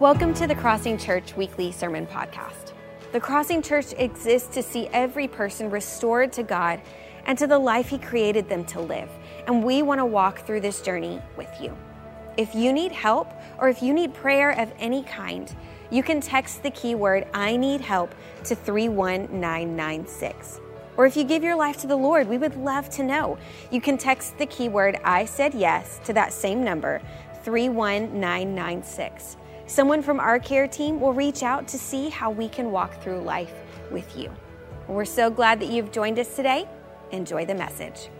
Welcome to the Crossing Church Weekly Sermon Podcast. The Crossing Church exists to see every person restored to God and to the life He created them to live. And we want to walk through this journey with you. If you need help or if you need prayer of any kind, you can text the keyword I need help to 31996. Or if you give your life to the Lord, we would love to know. You can text the keyword I said yes to that same number, 31996. Someone from our care team will reach out to see how we can walk through life with you. We're so glad that you've joined us today. Enjoy the message.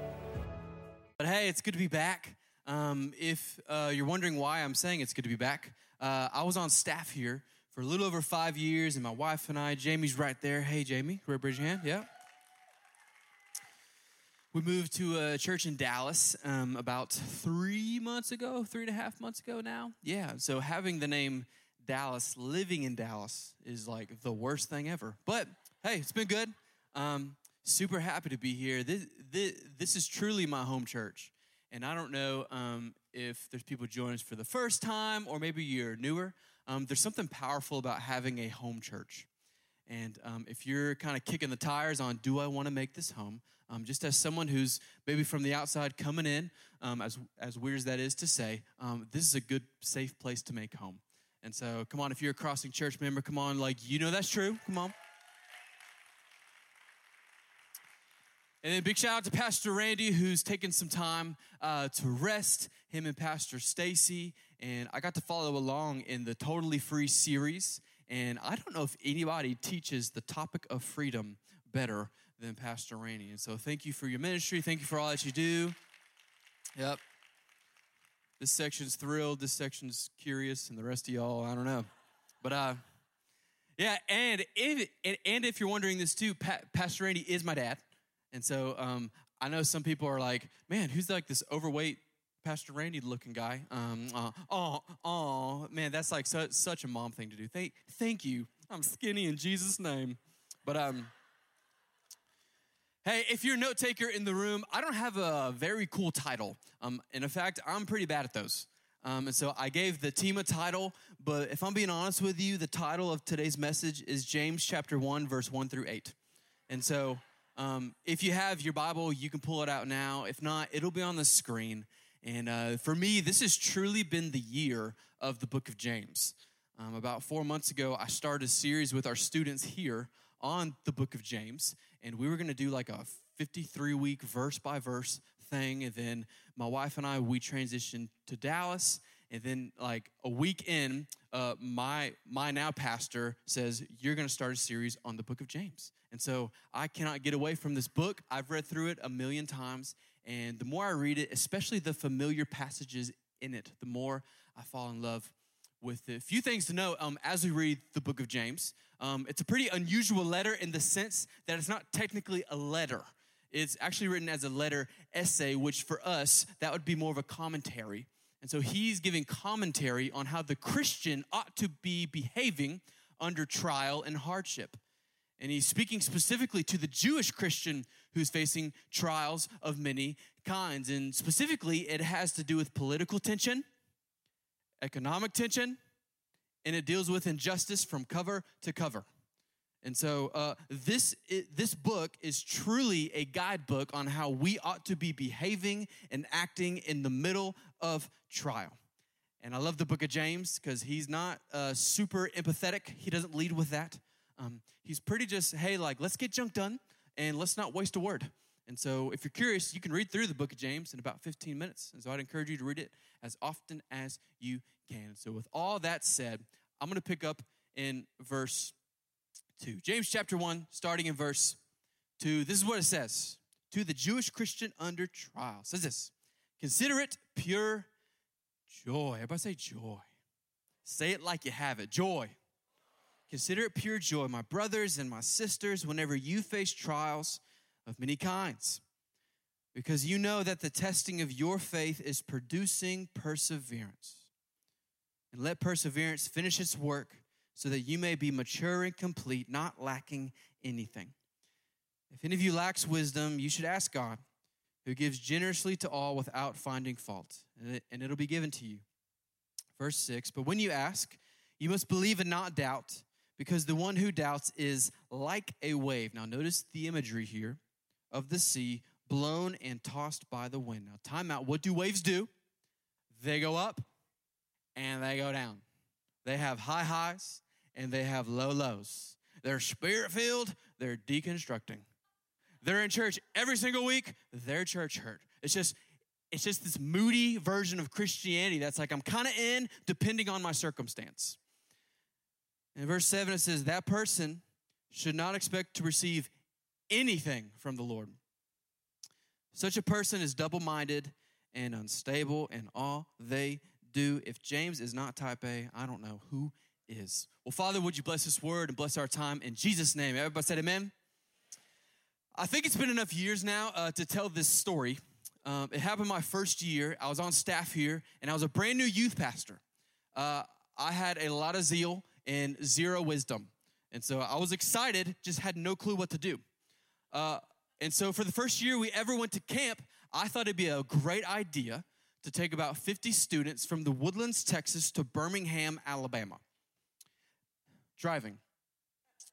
But hey, it's good to be back. Um, if uh, you're wondering why I'm saying it's good to be back, uh, I was on staff here for a little over five years, and my wife and I, Jamie's right there. Hey, Jamie, raise your hand. Yeah. We moved to a church in Dallas um, about three months ago, three and a half months ago now. Yeah, so having the name Dallas, living in Dallas, is like the worst thing ever. But hey, it's been good. Um, super happy to be here. This, this, this, is truly my home church. And I don't know um, if there's people joining us for the first time or maybe you're newer. Um, there's something powerful about having a home church. And um, if you're kind of kicking the tires on, do I want to make this home? Um, just as someone who's maybe from the outside coming in, um, as, as weird as that is to say, um, this is a good, safe place to make home. And so, come on, if you're a Crossing Church member, come on, like, you know that's true. Come on. And then big shout out to Pastor Randy, who's taken some time uh, to rest, him and Pastor Stacy. And I got to follow along in the Totally Free series. And I don't know if anybody teaches the topic of freedom better than Pastor Randy. And so thank you for your ministry. Thank you for all that you do. Yep. This section's thrilled. This section's curious. And the rest of y'all, I don't know. But, uh, yeah, and if, and, and if you're wondering this too, pa- Pastor Randy is my dad. And so um, I know some people are like, man, who's like this overweight Pastor Randy looking guy? Um, uh, oh, oh, man, that's like su- such a mom thing to do. Thank, thank you. I'm skinny in Jesus' name. But, um, Hey, if you're a note taker in the room, I don't have a very cool title. Um, and in fact, I'm pretty bad at those. Um, and so I gave the team a title, but if I'm being honest with you, the title of today's message is James chapter 1, verse 1 through 8. And so um, if you have your Bible, you can pull it out now. If not, it'll be on the screen. And uh, for me, this has truly been the year of the book of James. Um, about four months ago, I started a series with our students here on the book of James and we were going to do like a 53 week verse by verse thing. And then my wife and I, we transitioned to Dallas. And then, like a week in, uh, my my now pastor says you're going to start a series on the Book of James. And so I cannot get away from this book. I've read through it a million times, and the more I read it, especially the familiar passages in it, the more I fall in love with it. A few things to know um, as we read the Book of James. Um, it's a pretty unusual letter in the sense that it's not technically a letter. It's actually written as a letter essay, which for us, that would be more of a commentary. And so he's giving commentary on how the Christian ought to be behaving under trial and hardship. And he's speaking specifically to the Jewish Christian who's facing trials of many kinds. And specifically, it has to do with political tension, economic tension, and it deals with injustice from cover to cover. And so uh, this, this book is truly a guidebook on how we ought to be behaving and acting in the middle of trial. And I love the book of James because he's not uh, super empathetic. He doesn't lead with that. Um, he's pretty just, hey, like, let's get junk done and let's not waste a word. And so, if you're curious, you can read through the book of James in about 15 minutes. And so, I'd encourage you to read it as often as you can. So, with all that said, I'm going to pick up in verse 2. James chapter 1, starting in verse 2. This is what it says To the Jewish Christian under trial, it says this Consider it pure joy. Everybody say joy. Say it like you have it joy. Consider it pure joy, my brothers and my sisters, whenever you face trials of many kinds, because you know that the testing of your faith is producing perseverance. And let perseverance finish its work so that you may be mature and complete, not lacking anything. If any of you lacks wisdom, you should ask God, who gives generously to all without finding fault, and it'll be given to you. Verse 6 But when you ask, You must believe and not doubt, because the one who doubts is like a wave. Now, notice the imagery here of the sea blown and tossed by the wind. Now, time out. What do waves do? They go up and they go down. They have high highs and they have low lows. They're spirit filled, they're deconstructing. They're in church every single week, they're church hurt. It's just it's just this moody version of Christianity that's like I'm kind of in depending on my circumstance. In verse 7 it says that person should not expect to receive anything from the Lord. Such a person is double-minded and unstable in all they do. If James is not type A, I don't know who is. Well, Father, would you bless this word and bless our time in Jesus' name? Everybody said amen. I think it's been enough years now uh, to tell this story. Um, it happened my first year. I was on staff here, and I was a brand new youth pastor. Uh, I had a lot of zeal and zero wisdom. And so I was excited, just had no clue what to do. Uh, and so for the first year we ever went to camp, I thought it'd be a great idea to take about 50 students from the Woodlands, Texas to Birmingham, Alabama. Driving.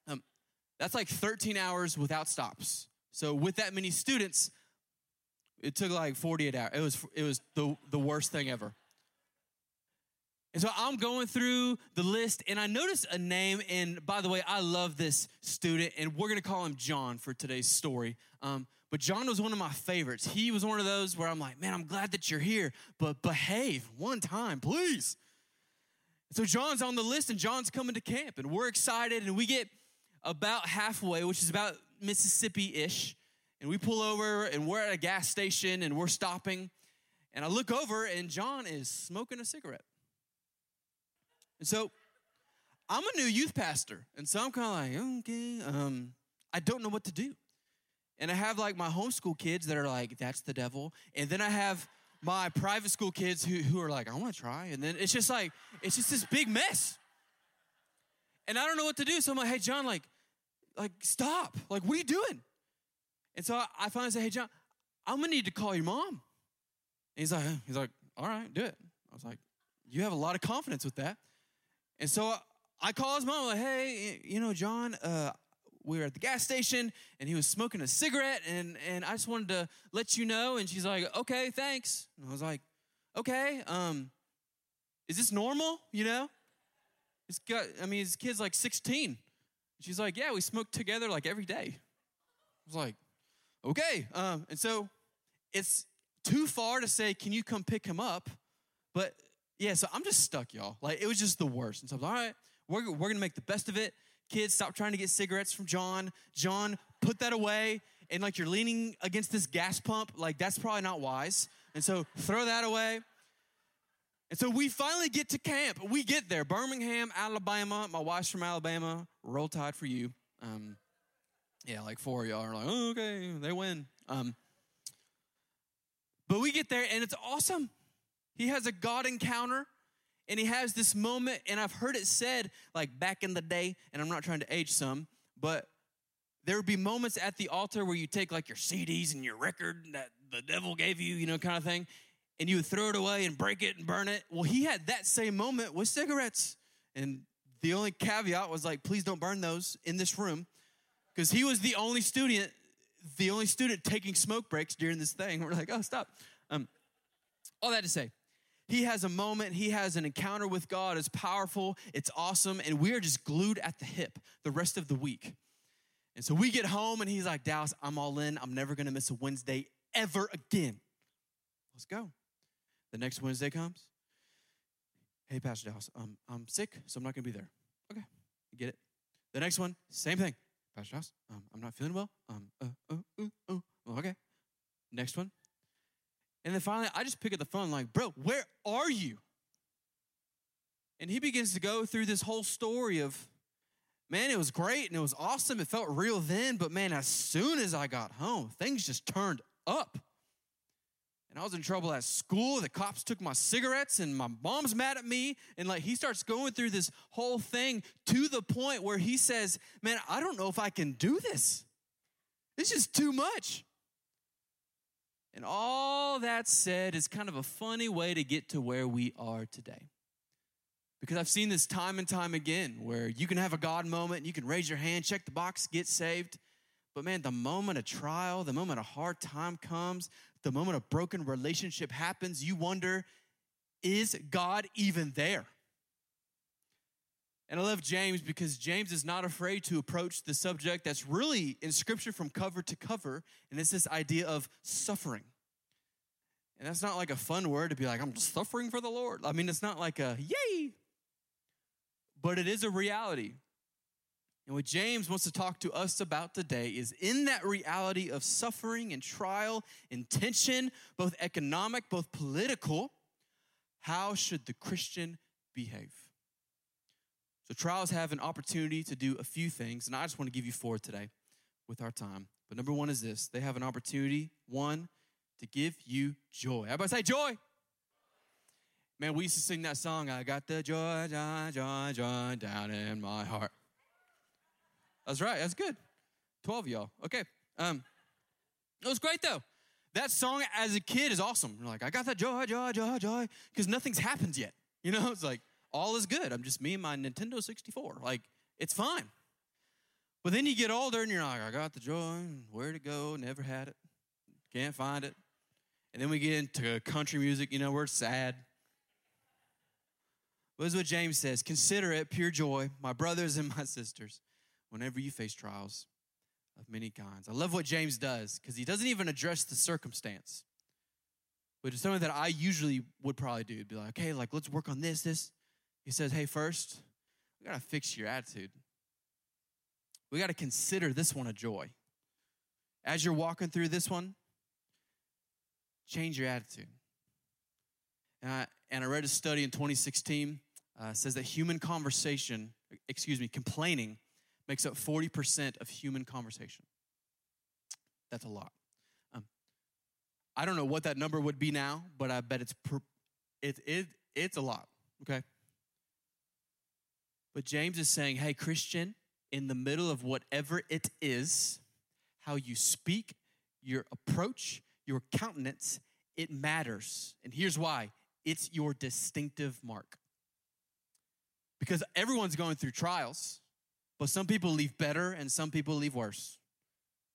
Um, that's like 13 hours without stops. So with that many students, it took like 48 hours. It was it was the, the worst thing ever. And so I'm going through the list and I noticed a name. And by the way, I love this student, and we're gonna call him John for today's story. Um, but John was one of my favorites. He was one of those where I'm like, man, I'm glad that you're here, but behave one time, please. So John's on the list, and John's coming to camp, and we're excited, and we get about halfway, which is about Mississippi ish. And we pull over and we're at a gas station and we're stopping. And I look over and John is smoking a cigarette. And so I'm a new youth pastor. And so I'm kind of like, okay, um, I don't know what to do. And I have like my homeschool kids that are like, that's the devil. And then I have my private school kids who, who are like, I want to try. And then it's just like, it's just this big mess. And I don't know what to do. So I'm like, hey, John, like, like, stop. Like, what are you doing? And so I, I finally say, hey, John, I'm gonna need to call your mom. And he's like, he's like, all right, do it. I was like, you have a lot of confidence with that. And so I call his mom, like, hey, you know, John, uh, we were at the gas station and he was smoking a cigarette and, and I just wanted to let you know. And she's like, okay, thanks. And I was like, okay, um, is this normal, you know? He's got, I mean, his kid's like 16. She's like, yeah, we smoke together like every day. I was like, okay. Um, and so it's too far to say, can you come pick him up? But yeah, so I'm just stuck, y'all. Like it was just the worst. And so I was like, all right, we're, we're gonna make the best of it. Kids, stop trying to get cigarettes from John. John, put that away. And like you're leaning against this gas pump, like that's probably not wise. And so throw that away. And so we finally get to camp. We get there, Birmingham, Alabama. My wife's from Alabama. Roll Tide for you. Um, yeah, like four of y'all are like, oh, okay, they win. Um, but we get there and it's awesome. He has a God encounter and he has this moment, and I've heard it said like back in the day, and I'm not trying to age some, but there would be moments at the altar where you take like your CDs and your record that the devil gave you, you know, kind of thing, and you would throw it away and break it and burn it. Well, he had that same moment with cigarettes. And the only caveat was like, please don't burn those in this room. Because he was the only student, the only student taking smoke breaks during this thing. We're like, oh, stop. Um, all that to say, he has a moment, he has an encounter with God. It's powerful, it's awesome, and we are just glued at the hip the rest of the week. And so we get home, and he's like, Dallas, I'm all in. I'm never gonna miss a Wednesday ever again. Let's go. The next Wednesday comes. Hey, Pastor Dallas, um, I'm sick, so I'm not going to be there. Okay, get it. The next one, same thing. Pastor Dallas, um, I'm not feeling well. Um, uh, uh, uh, uh. Well, okay. Next one. And then finally, I just pick up the phone, like, bro, where are you? And he begins to go through this whole story of, man, it was great and it was awesome. It felt real then, but man, as soon as I got home, things just turned up and I was in trouble at school. The cops took my cigarettes, and my mom's mad at me. And like he starts going through this whole thing to the point where he says, Man, I don't know if I can do this. It's just too much. And all that said is kind of a funny way to get to where we are today. Because I've seen this time and time again where you can have a God moment, you can raise your hand, check the box, get saved. But man, the moment a trial, the moment a hard time comes, the moment a broken relationship happens, you wonder, is God even there? And I love James because James is not afraid to approach the subject that's really in scripture from cover to cover, and it's this idea of suffering. And that's not like a fun word to be like, I'm suffering for the Lord. I mean, it's not like a yay, but it is a reality. And what James wants to talk to us about today is in that reality of suffering and trial and tension, both economic, both political, how should the Christian behave? So, trials have an opportunity to do a few things, and I just want to give you four today with our time. But number one is this they have an opportunity, one, to give you joy. Everybody say joy. Man, we used to sing that song, I got the joy, joy, joy, joy down in my heart. That's right, that's good. 12 y'all. Okay. Um, it was great though. That song as a kid is awesome. You're like, I got that joy, joy, joy, joy, because nothing's happened yet. You know, it's like all is good. I'm just me and my Nintendo 64. Like, it's fine. But then you get older and you're like, I got the joy, where to go, never had it, can't find it. And then we get into country music, you know, we're sad. But this is what James says Consider it pure joy, my brothers and my sisters, whenever you face trials of many kinds. I love what James does because he doesn't even address the circumstance, which is something that I usually would probably do. Be like, okay, like let's work on this, this. He says, hey, first, we got to fix your attitude. We got to consider this one a joy. As you're walking through this one, change your attitude. And I, and I read a study in 2016 uh, says that human conversation, excuse me, complaining makes up 40% of human conversation. That's a lot. Um, I don't know what that number would be now, but I bet it's per, it, it, it's a lot, okay? But James is saying, hey, Christian, in the middle of whatever it is, how you speak, your approach, your countenance, it matters. And here's why it's your distinctive mark. Because everyone's going through trials, but some people leave better and some people leave worse.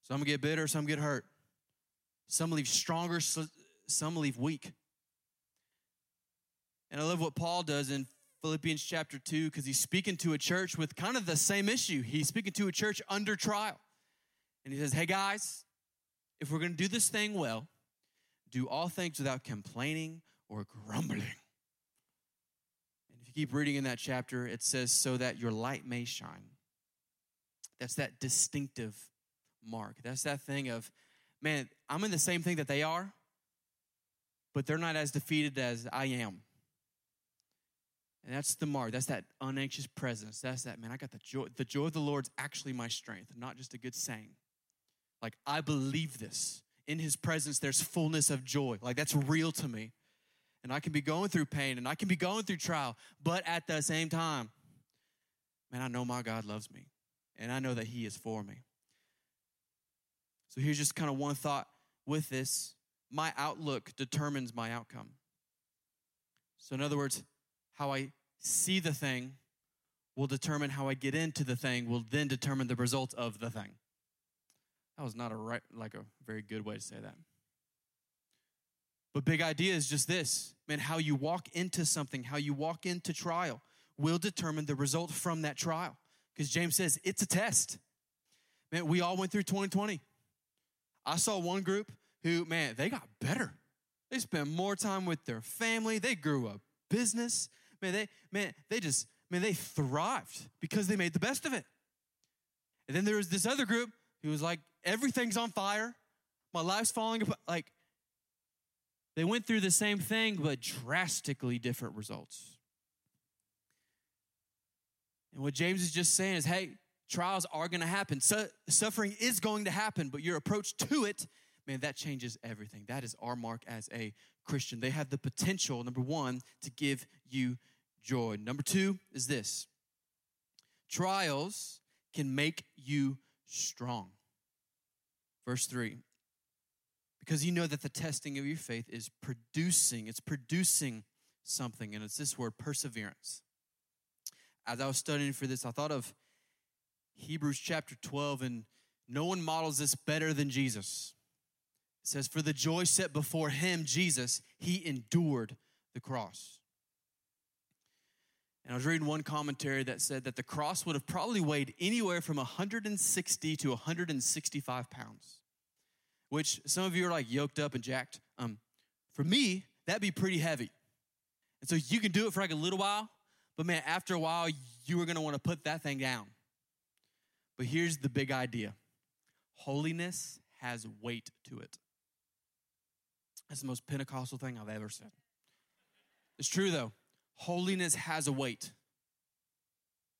Some get bitter, some get hurt. Some leave stronger, some leave weak. And I love what Paul does in Philippians chapter 2 because he's speaking to a church with kind of the same issue. He's speaking to a church under trial. And he says, Hey guys, if we're going to do this thing well, do all things without complaining or grumbling. And if you keep reading in that chapter, it says, So that your light may shine. That's that distinctive mark. That's that thing of, man, I'm in the same thing that they are, but they're not as defeated as I am. And that's the mark. That's that unanxious presence. That's that, man, I got the joy. The joy of the Lord's actually my strength, not just a good saying. Like, I believe this. In his presence, there's fullness of joy. Like, that's real to me. And I can be going through pain and I can be going through trial, but at the same time, man, I know my God loves me and I know that he is for me. So here's just kind of one thought with this my outlook determines my outcome. So, in other words, how I see the thing will determine how I get into the thing, will then determine the result of the thing. That was not a right, like a very good way to say that. But big idea is just this man, how you walk into something, how you walk into trial will determine the result from that trial. Because James says it's a test. Man, we all went through 2020. I saw one group who, man, they got better. They spent more time with their family. They grew a business. Man, they man, they just man, they thrived because they made the best of it. And then there was this other group who was like, everything's on fire. My life's falling apart. Like, they went through the same thing, but drastically different results. And what James is just saying is, hey, trials are going to happen. Su- suffering is going to happen, but your approach to it, man, that changes everything. That is our mark as a Christian. They have the potential, number one, to give you joy. Number two is this trials can make you strong. Verse three, because you know that the testing of your faith is producing, it's producing something, and it's this word perseverance. as I was studying for this, I thought of Hebrews chapter 12, and no one models this better than Jesus. It says, For the joy set before him, Jesus, he endured the cross. And I was reading one commentary that said that the cross would have probably weighed anywhere from 160 to 165 pounds, which some of you are like yoked up and jacked. Um, for me, that'd be pretty heavy. And so you can do it for like a little while, but man, after a while, you are gonna wanna put that thing down. But here's the big idea holiness has weight to it. That's the most Pentecostal thing I've ever said. It's true though. Holiness has a weight.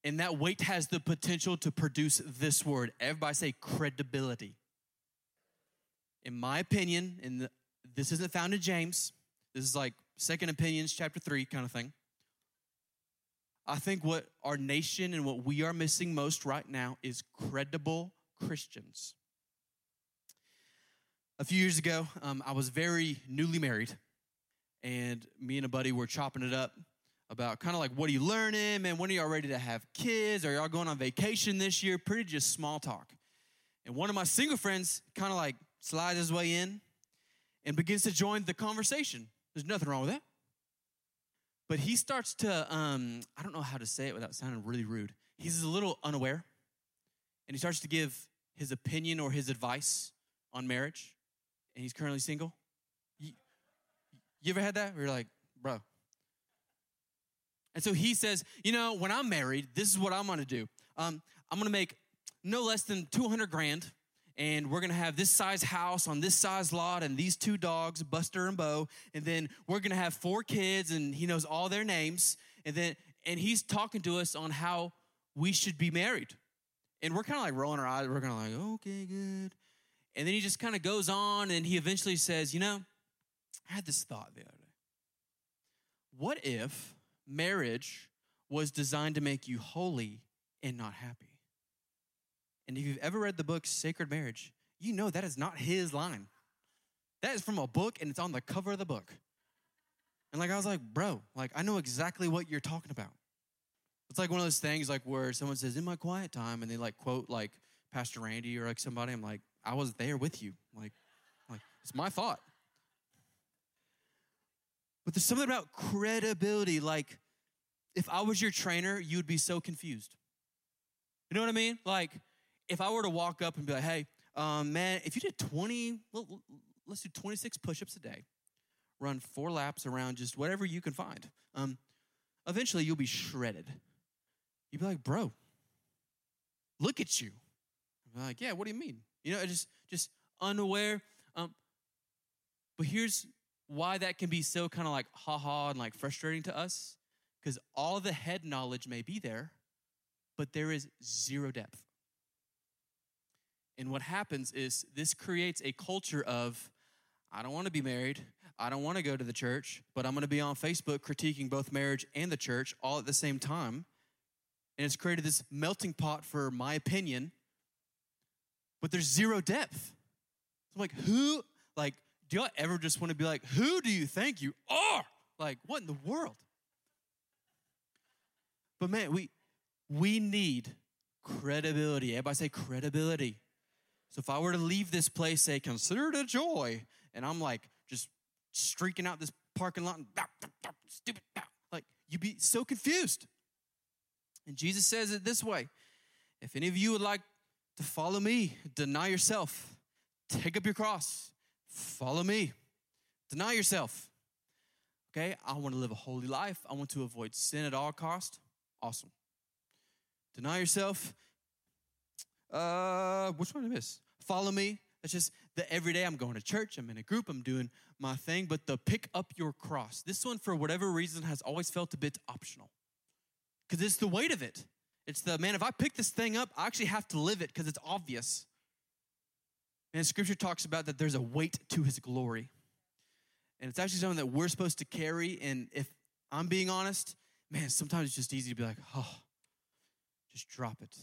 And that weight has the potential to produce this word. Everybody say credibility. In my opinion, and this isn't found in James, this is like second opinions, chapter three kind of thing. I think what our nation and what we are missing most right now is credible Christians. A few years ago, um, I was very newly married, and me and a buddy were chopping it up about kind of like what are you learning, man? When are y'all ready to have kids? Are y'all going on vacation this year? Pretty just small talk. And one of my single friends kind of like slides his way in and begins to join the conversation. There's nothing wrong with that. But he starts to, um, I don't know how to say it without sounding really rude. He's a little unaware, and he starts to give his opinion or his advice on marriage, and he's currently single. You, you ever had that? Where you're like, bro. And so he says, you know, when I'm married, this is what I'm gonna do. Um, I'm gonna make no less than 200 grand and we're gonna have this size house on this size lot and these two dogs, Buster and Bo, and then we're gonna have four kids and he knows all their names, and then and he's talking to us on how we should be married. And we're kind of like rolling our eyes, we're kind of like, okay, good. And then he just kind of goes on and he eventually says, you know, I had this thought the other day. What if marriage was designed to make you holy and not happy? And if you've ever read the book Sacred Marriage, you know that is not his line. That is from a book and it's on the cover of the book. And like I was like, bro, like I know exactly what you're talking about. It's like one of those things like where someone says, in my quiet time, and they like quote like Pastor Randy or like somebody. I'm like, I was there with you. Like, like it's my thought. But there's something about credibility. Like, if I was your trainer, you would be so confused. You know what I mean? Like, if I were to walk up and be like, hey, um, man, if you did 20, let's do 26 push ups a day, run four laps around just whatever you can find, um, eventually you'll be shredded. You'd be like, bro, look at you. Like, yeah, what do you mean? You know, just just unaware. Um, but here's why that can be so kind of like ha ha and like frustrating to us. Because all the head knowledge may be there, but there is zero depth. And what happens is this creates a culture of, I don't want to be married. I don't want to go to the church, but I'm going to be on Facebook critiquing both marriage and the church all at the same time. And it's created this melting pot for my opinion, but there's zero depth. I'm like, who, like, do y'all ever just want to be like, who do you think you are? Like, what in the world? But man, we we need credibility. Everybody say credibility. So if I were to leave this place, say, consider it a joy, and I'm like just streaking out this parking lot and stupid, like you'd be so confused. And Jesus says it this way if any of you would like to follow me, deny yourself, take up your cross, follow me, deny yourself. Okay, I want to live a holy life. I want to avoid sin at all cost. Awesome. Deny yourself, uh, which one did I miss? Follow me. That's just the everyday. I'm going to church. I'm in a group. I'm doing my thing. But the pick up your cross. This one, for whatever reason, has always felt a bit optional because it's the weight of it. It's the man. If I pick this thing up, I actually have to live it because it's obvious. And Scripture talks about that there's a weight to His glory, and it's actually something that we're supposed to carry. And if I'm being honest, man, sometimes it's just easy to be like, oh, just drop it.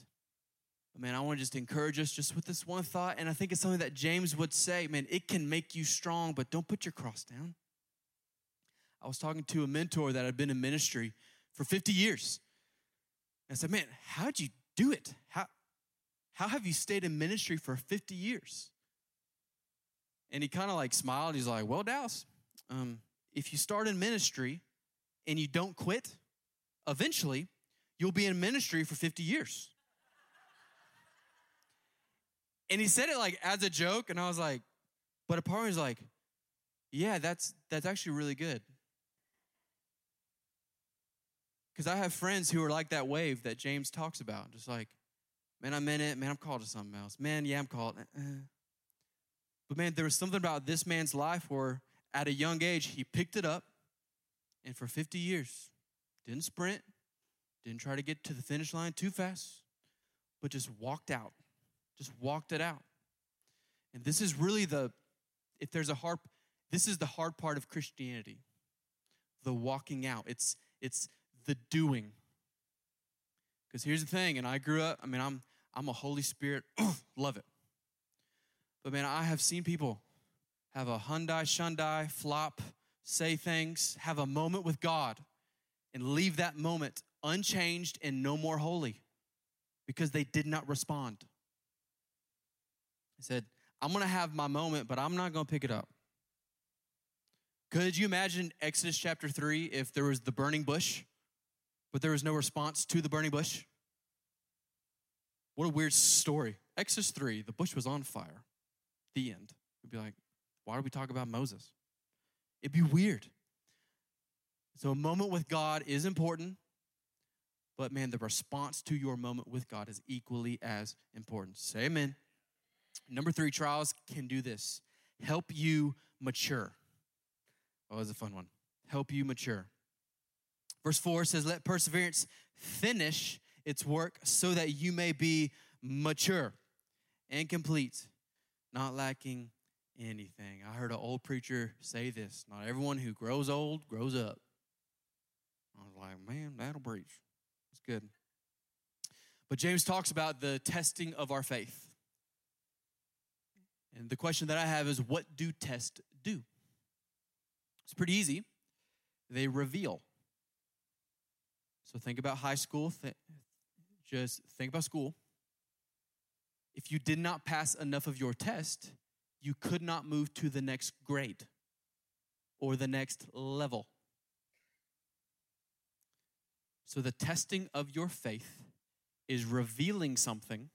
But man, I want to just encourage us just with this one thought. And I think it's something that James would say, man, it can make you strong, but don't put your cross down. I was talking to a mentor that had been in ministry for 50 years. I said, Man, how'd you do it? How, how have you stayed in ministry for 50 years? And he kind of like smiled. He's like, Well, Dallas, um, if you start in ministry and you don't quit, eventually you'll be in ministry for 50 years. and he said it like as a joke, and I was like, but a part of me was like, yeah, that's that's actually really good. Because I have friends who are like that wave that James talks about, just like, man, I'm in it. Man, I'm called to something else. Man, yeah, I'm called. Uh-uh. But man, there was something about this man's life where at a young age, he picked it up and for 50 years, didn't sprint, didn't try to get to the finish line too fast, but just walked out, just walked it out. And this is really the, if there's a hard, this is the hard part of Christianity, the walking out. It's, it's the doing. Because here's the thing, and I grew up, I mean, I'm, I'm a Holy Spirit, love it. But man, I have seen people have a Hyundai, Shundai, flop, say things, have a moment with God, and leave that moment unchanged and no more holy because they did not respond. He said, I'm gonna have my moment, but I'm not gonna pick it up. Could you imagine Exodus chapter 3 if there was the burning bush, but there was no response to the burning bush? What a weird story. Exodus 3, the bush was on fire. The end. We'd be like, why do we talk about Moses? It'd be weird. So, a moment with God is important, but man, the response to your moment with God is equally as important. Say amen. Number three, trials can do this help you mature. Oh, was a fun one. Help you mature. Verse 4 says, Let perseverance finish its work so that you may be mature and complete, not lacking anything. I heard an old preacher say this Not everyone who grows old grows up. I was like, Man, that'll preach. It's good. But James talks about the testing of our faith. And the question that I have is what do tests do? It's pretty easy. They reveal. So think about high school, th- just think about school. If you did not pass enough of your test, you could not move to the next grade or the next level. So the testing of your faith is revealing something,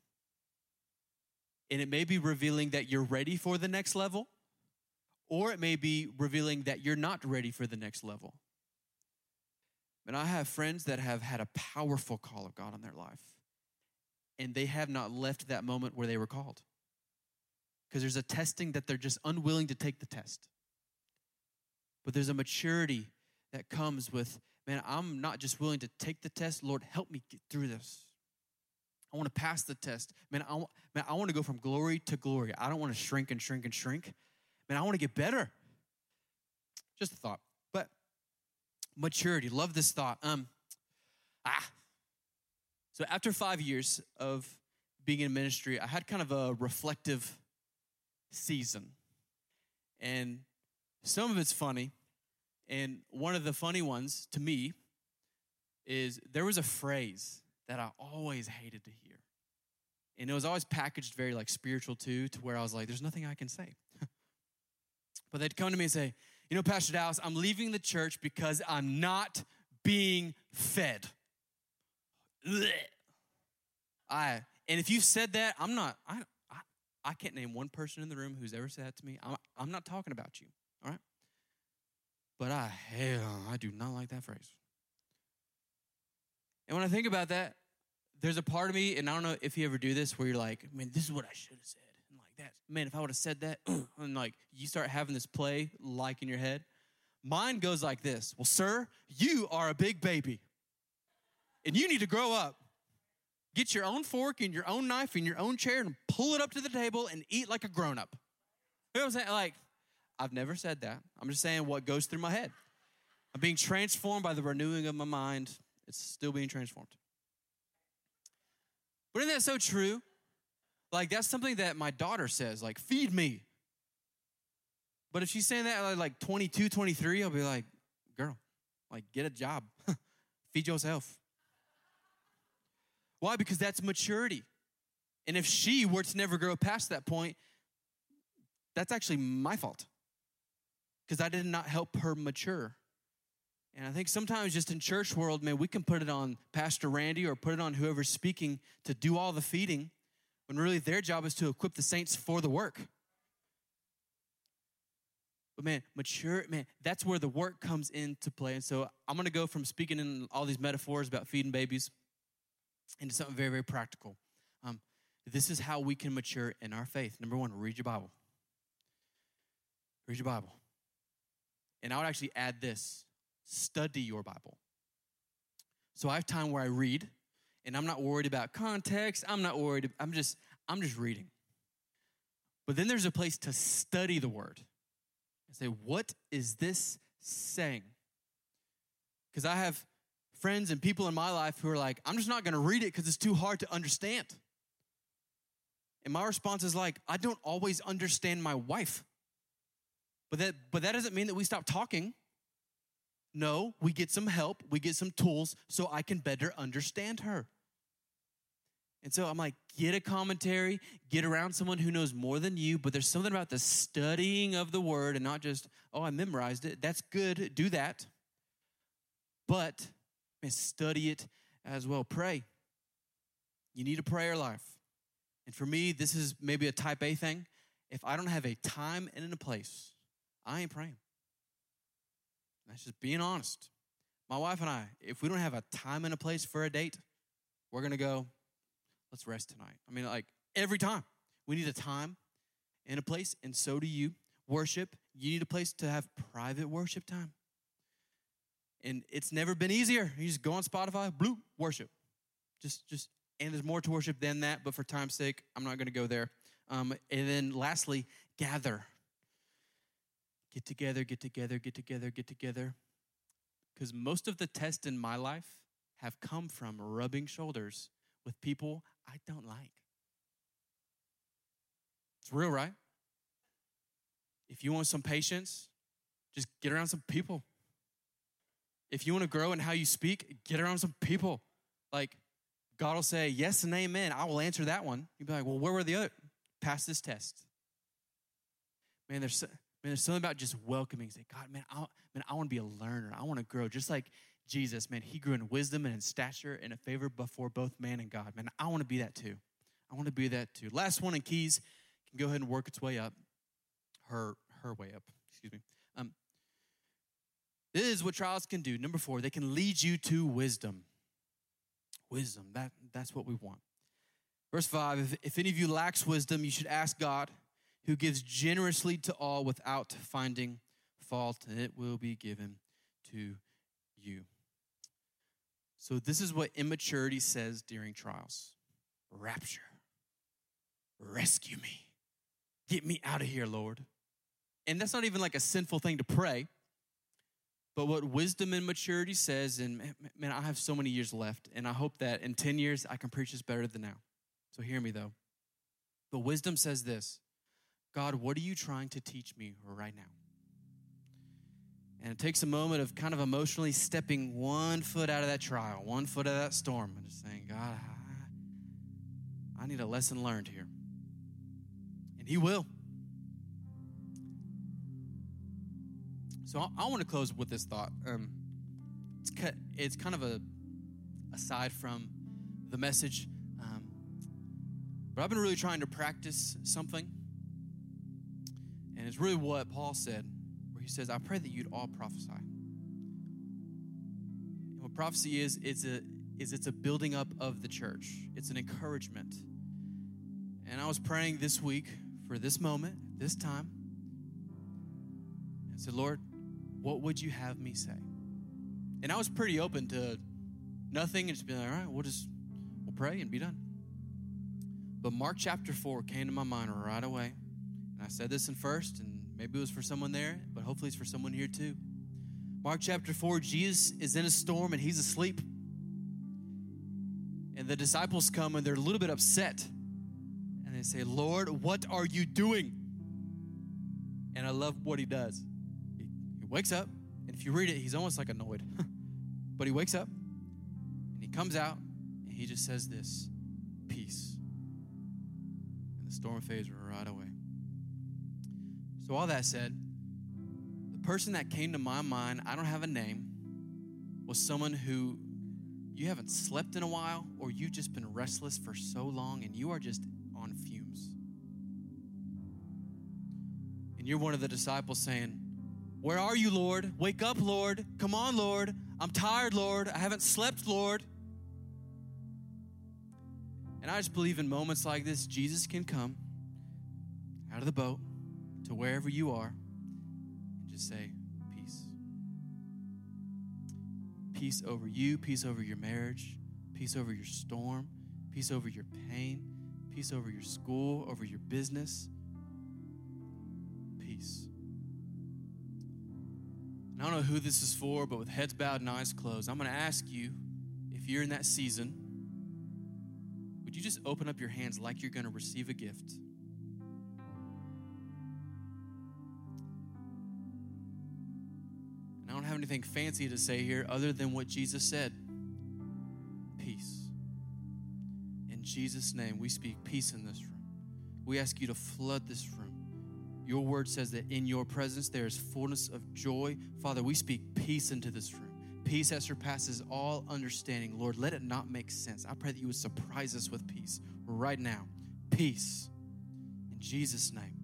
and it may be revealing that you're ready for the next level, or it may be revealing that you're not ready for the next level. And I have friends that have had a powerful call of God on their life, and they have not left that moment where they were called. Because there's a testing that they're just unwilling to take the test. But there's a maturity that comes with, man, I'm not just willing to take the test. Lord, help me get through this. I want to pass the test. Man, I, man, I want to go from glory to glory. I don't want to shrink and shrink and shrink. Man, I want to get better. Just a thought. Maturity, love this thought. Um, ah. So after five years of being in ministry, I had kind of a reflective season. And some of it's funny. And one of the funny ones to me is there was a phrase that I always hated to hear. And it was always packaged very like spiritual too, to where I was like, there's nothing I can say. but they'd come to me and say, you know, Pastor Dallas, I'm leaving the church because I'm not being fed. I and if you said that, I'm not, I, I, I can't name one person in the room who's ever said that to me. I'm, I'm not talking about you, all right? But I, hell, I do not like that phrase. And when I think about that, there's a part of me, and I don't know if you ever do this, where you're like, man, this is what I should have said. That, man, if I would have said that, and like you start having this play like in your head. Mine goes like this Well, sir, you are a big baby, and you need to grow up. Get your own fork and your own knife and your own chair and pull it up to the table and eat like a grown up. You know what I'm saying? Like, I've never said that. I'm just saying what goes through my head. I'm being transformed by the renewing of my mind it's still being transformed. But isn't that so true? Like, that's something that my daughter says, like, feed me. But if she's saying that at like 22, 23, I'll be like, girl, like, get a job, feed yourself. Why? Because that's maturity. And if she were to never grow past that point, that's actually my fault because I did not help her mature. And I think sometimes just in church world, man, we can put it on Pastor Randy or put it on whoever's speaking to do all the feeding when really their job is to equip the saints for the work. But man, mature, man, that's where the work comes into play. And so I'm gonna go from speaking in all these metaphors about feeding babies into something very, very practical. Um, this is how we can mature in our faith. Number one, read your Bible. Read your Bible. And I would actually add this study your Bible. So I have time where I read, and I'm not worried about context. I'm not worried. I'm just, I'm just reading. But then there's a place to study the word and say, what is this saying? Because I have friends and people in my life who are like, I'm just not going to read it because it's too hard to understand. And my response is like, I don't always understand my wife. But that, but that doesn't mean that we stop talking. No, we get some help, we get some tools so I can better understand her. And so I'm like, get a commentary, get around someone who knows more than you, but there's something about the studying of the word and not just, oh, I memorized it. That's good, do that. But man, study it as well. Pray. You need a prayer life. And for me, this is maybe a type A thing. If I don't have a time and a place, I ain't praying. That's just being honest. My wife and I, if we don't have a time and a place for a date, we're gonna go, let's rest tonight. I mean, like every time. We need a time and a place, and so do you. Worship, you need a place to have private worship time. And it's never been easier. You just go on Spotify, blue, worship. Just, just, and there's more to worship than that, but for time's sake, I'm not gonna go there. Um, and then lastly, gather. Get together, get together, get together, get together. Because most of the tests in my life have come from rubbing shoulders with people I don't like. It's real, right? If you want some patience, just get around some people. If you want to grow in how you speak, get around some people. Like, God will say yes and amen. I will answer that one. You'll be like, well, where were the other? Pass this test. Man, there's man, there's something about just welcoming. Say, God, man, I, man, I want to be a learner. I want to grow, just like Jesus, man, he grew in wisdom and in stature and in favor before both man and God. Man, I want to be that too. I want to be that too. Last one in keys can go ahead and work its way up. Her her way up. Excuse me. Um, this is what trials can do. Number four, they can lead you to wisdom. Wisdom. That that's what we want. Verse five. If, if any of you lacks wisdom, you should ask God, who gives generously to all without finding fault, and it will be given to you. So, this is what immaturity says during trials rapture. Rescue me. Get me out of here, Lord. And that's not even like a sinful thing to pray. But what wisdom and maturity says, and man, I have so many years left, and I hope that in 10 years I can preach this better than now. So hear me though. But wisdom says this God, what are you trying to teach me right now? And it takes a moment of kind of emotionally stepping one foot out of that trial, one foot out of that storm, and just saying, God, I, I need a lesson learned here. And He will. So I, I want to close with this thought. Um, it's, it's kind of a aside from the message, um, but I've been really trying to practice something. And it's really what Paul said he says, I pray that you'd all prophesy. And what prophecy is, it's a, is it's a building up of the church. It's an encouragement. And I was praying this week for this moment, this time. I said, Lord, what would you have me say? And I was pretty open to nothing and just be like, all right, we'll just we'll pray and be done. But Mark chapter 4 came to my mind right away. And I said this in first, and Maybe it was for someone there, but hopefully it's for someone here too. Mark chapter 4, Jesus is in a storm and he's asleep. And the disciples come and they're a little bit upset. And they say, Lord, what are you doing? And I love what he does. He, he wakes up, and if you read it, he's almost like annoyed. but he wakes up and he comes out and he just says this peace. And the storm fades right away. So, all that said, the person that came to my mind, I don't have a name, was someone who you haven't slept in a while or you've just been restless for so long and you are just on fumes. And you're one of the disciples saying, Where are you, Lord? Wake up, Lord. Come on, Lord. I'm tired, Lord. I haven't slept, Lord. And I just believe in moments like this, Jesus can come out of the boat to wherever you are and just say, peace Peace over you, peace over your marriage, peace over your storm, peace over your pain, peace over your school, over your business. Peace. I don't know who this is for, but with heads bowed and eyes closed, I'm going to ask you if you're in that season, would you just open up your hands like you're going to receive a gift? Anything fancy to say here other than what Jesus said peace. In Jesus' name, we speak peace in this room. We ask you to flood this room. Your word says that in your presence there is fullness of joy. Father, we speak peace into this room. Peace that surpasses all understanding. Lord, let it not make sense. I pray that you would surprise us with peace right now. Peace. In Jesus' name.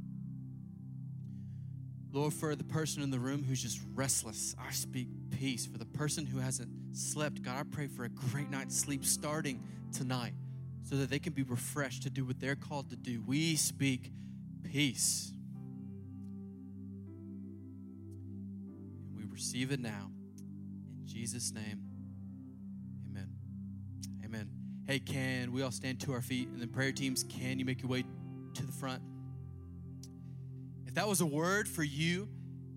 Lord, for the person in the room who's just restless, I speak peace. For the person who hasn't slept, God, I pray for a great night's sleep starting tonight so that they can be refreshed to do what they're called to do. We speak peace. And we receive it now. In Jesus' name, amen. Amen. Hey, can we all stand to our feet? And then prayer teams, can you make your way to the front? If that was a word for you,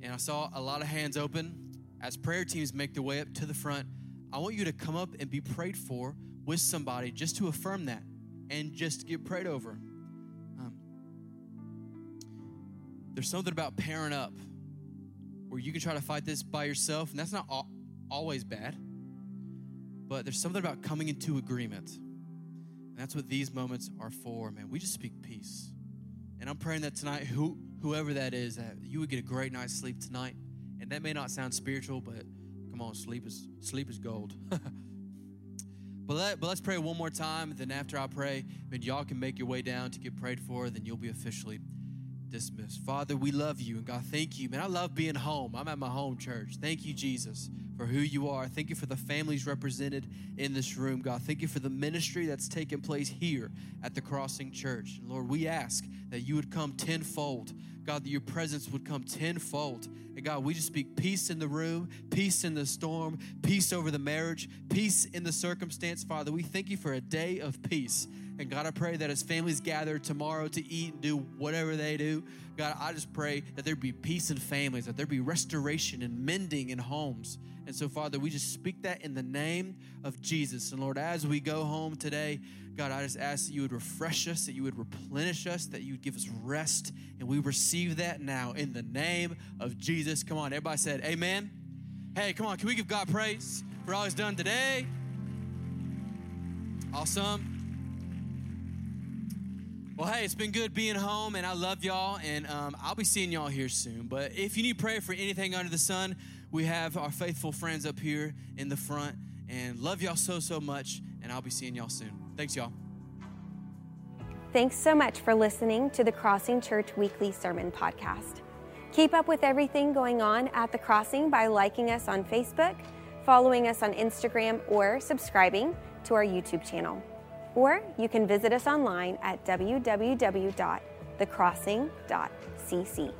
and I saw a lot of hands open, as prayer teams make their way up to the front, I want you to come up and be prayed for with somebody just to affirm that and just get prayed over. Um, there's something about pairing up where you can try to fight this by yourself, and that's not always bad. But there's something about coming into agreement. And that's what these moments are for, man. We just speak peace. And I'm praying that tonight, who, whoever that is, that you would get a great night's sleep tonight. And that may not sound spiritual, but come on, sleep is sleep is gold. but let but let's pray one more time. Then after I pray, then y'all can make your way down to get prayed for. Then you'll be officially dismissed. Father, we love you. And God, thank you. Man, I love being home. I'm at my home church. Thank you, Jesus, for who you are. Thank you for the families represented in this room, God. Thank you for the ministry that's taking place here at the Crossing Church. Lord, we ask that you would come tenfold. God, that your presence would come tenfold. And God, we just speak peace in the room, peace in the storm, peace over the marriage, peace in the circumstance. Father, we thank you for a day of peace. And God, I pray that as families gather tomorrow to eat and do whatever they do, God, I just pray that there be peace in families, that there be restoration and mending in homes. And so, Father, we just speak that in the name of Jesus. And Lord, as we go home today, God, I just ask that you would refresh us, that you would replenish us, that you would give us rest. And we receive that now in the name of Jesus. Come on, everybody said, Amen. Hey, come on, can we give God praise for all he's done today? Awesome. Well, hey, it's been good being home, and I love y'all, and um, I'll be seeing y'all here soon. But if you need prayer for anything under the sun, we have our faithful friends up here in the front, and love y'all so, so much, and I'll be seeing y'all soon. Thanks, y'all. Thanks so much for listening to the Crossing Church Weekly Sermon Podcast. Keep up with everything going on at the Crossing by liking us on Facebook, following us on Instagram, or subscribing to our YouTube channel. Or you can visit us online at www.thecrossing.cc.